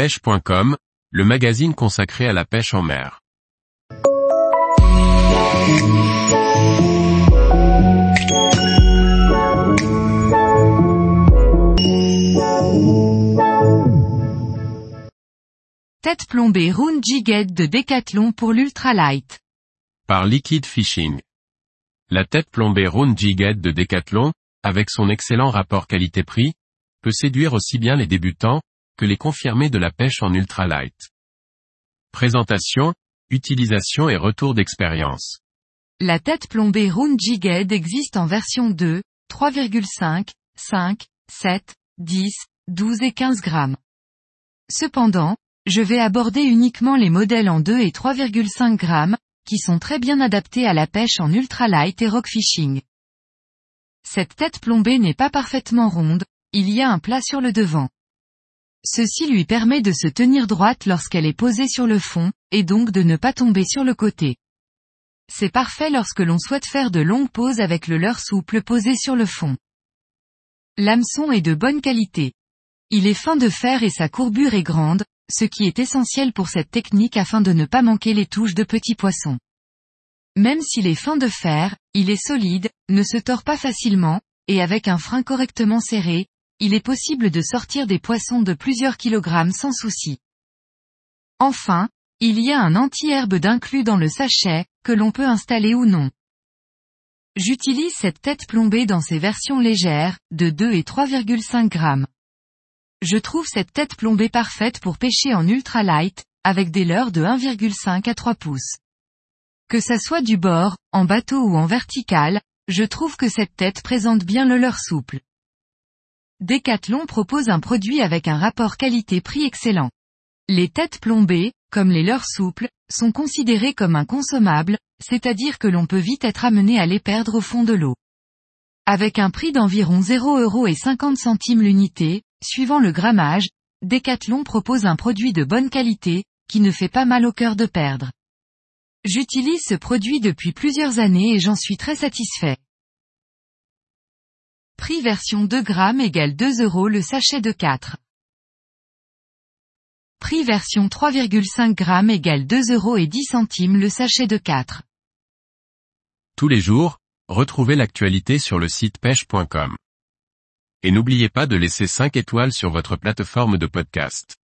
pêche.com, le magazine consacré à la pêche en mer. Tête plombée Round Jighead de Decathlon pour l'ultralight. Par Liquid Fishing. La tête plombée Round Jighead de Decathlon, avec son excellent rapport qualité-prix, peut séduire aussi bien les débutants, que les confirmés de la pêche en ultralight. Présentation, utilisation et retour d'expérience. La tête plombée Round Jighead existe en version 2, 3,5, 5, 7, 10, 12 et 15 grammes. Cependant, je vais aborder uniquement les modèles en 2 et 3,5 grammes, qui sont très bien adaptés à la pêche en ultralight et rock fishing. Cette tête plombée n'est pas parfaitement ronde, il y a un plat sur le devant. Ceci lui permet de se tenir droite lorsqu'elle est posée sur le fond, et donc de ne pas tomber sur le côté. C'est parfait lorsque l'on souhaite faire de longues pauses avec le leurre souple posé sur le fond. L'hameçon est de bonne qualité. Il est fin de fer et sa courbure est grande, ce qui est essentiel pour cette technique afin de ne pas manquer les touches de petits poissons. Même s'il est fin de fer, il est solide, ne se tord pas facilement, et avec un frein correctement serré, il est possible de sortir des poissons de plusieurs kilogrammes sans souci. Enfin, il y a un anti-herbe d'inclus dans le sachet, que l'on peut installer ou non. J'utilise cette tête plombée dans ses versions légères, de 2 et 3,5 grammes. Je trouve cette tête plombée parfaite pour pêcher en ultralight, avec des leurres de 1,5 à 3 pouces. Que ça soit du bord, en bateau ou en vertical, je trouve que cette tête présente bien le leurre souple. Decathlon propose un produit avec un rapport qualité-prix excellent. Les têtes plombées, comme les leurres souples, sont considérées comme un consommable, c'est-à-dire que l'on peut vite être amené à les perdre au fond de l'eau. Avec un prix d'environ 0,50€ l'unité, Suivant le grammage, Decathlon propose un produit de bonne qualité, qui ne fait pas mal au cœur de perdre. J'utilise ce produit depuis plusieurs années et j'en suis très satisfait. Prix version 2 grammes égale 2 euros le sachet de 4. Prix version 3,5 grammes égale 2 euros et 10 centimes le sachet de 4. Tous les jours, retrouvez l'actualité sur le site pêche.com et n'oubliez pas de laisser 5 étoiles sur votre plateforme de podcast.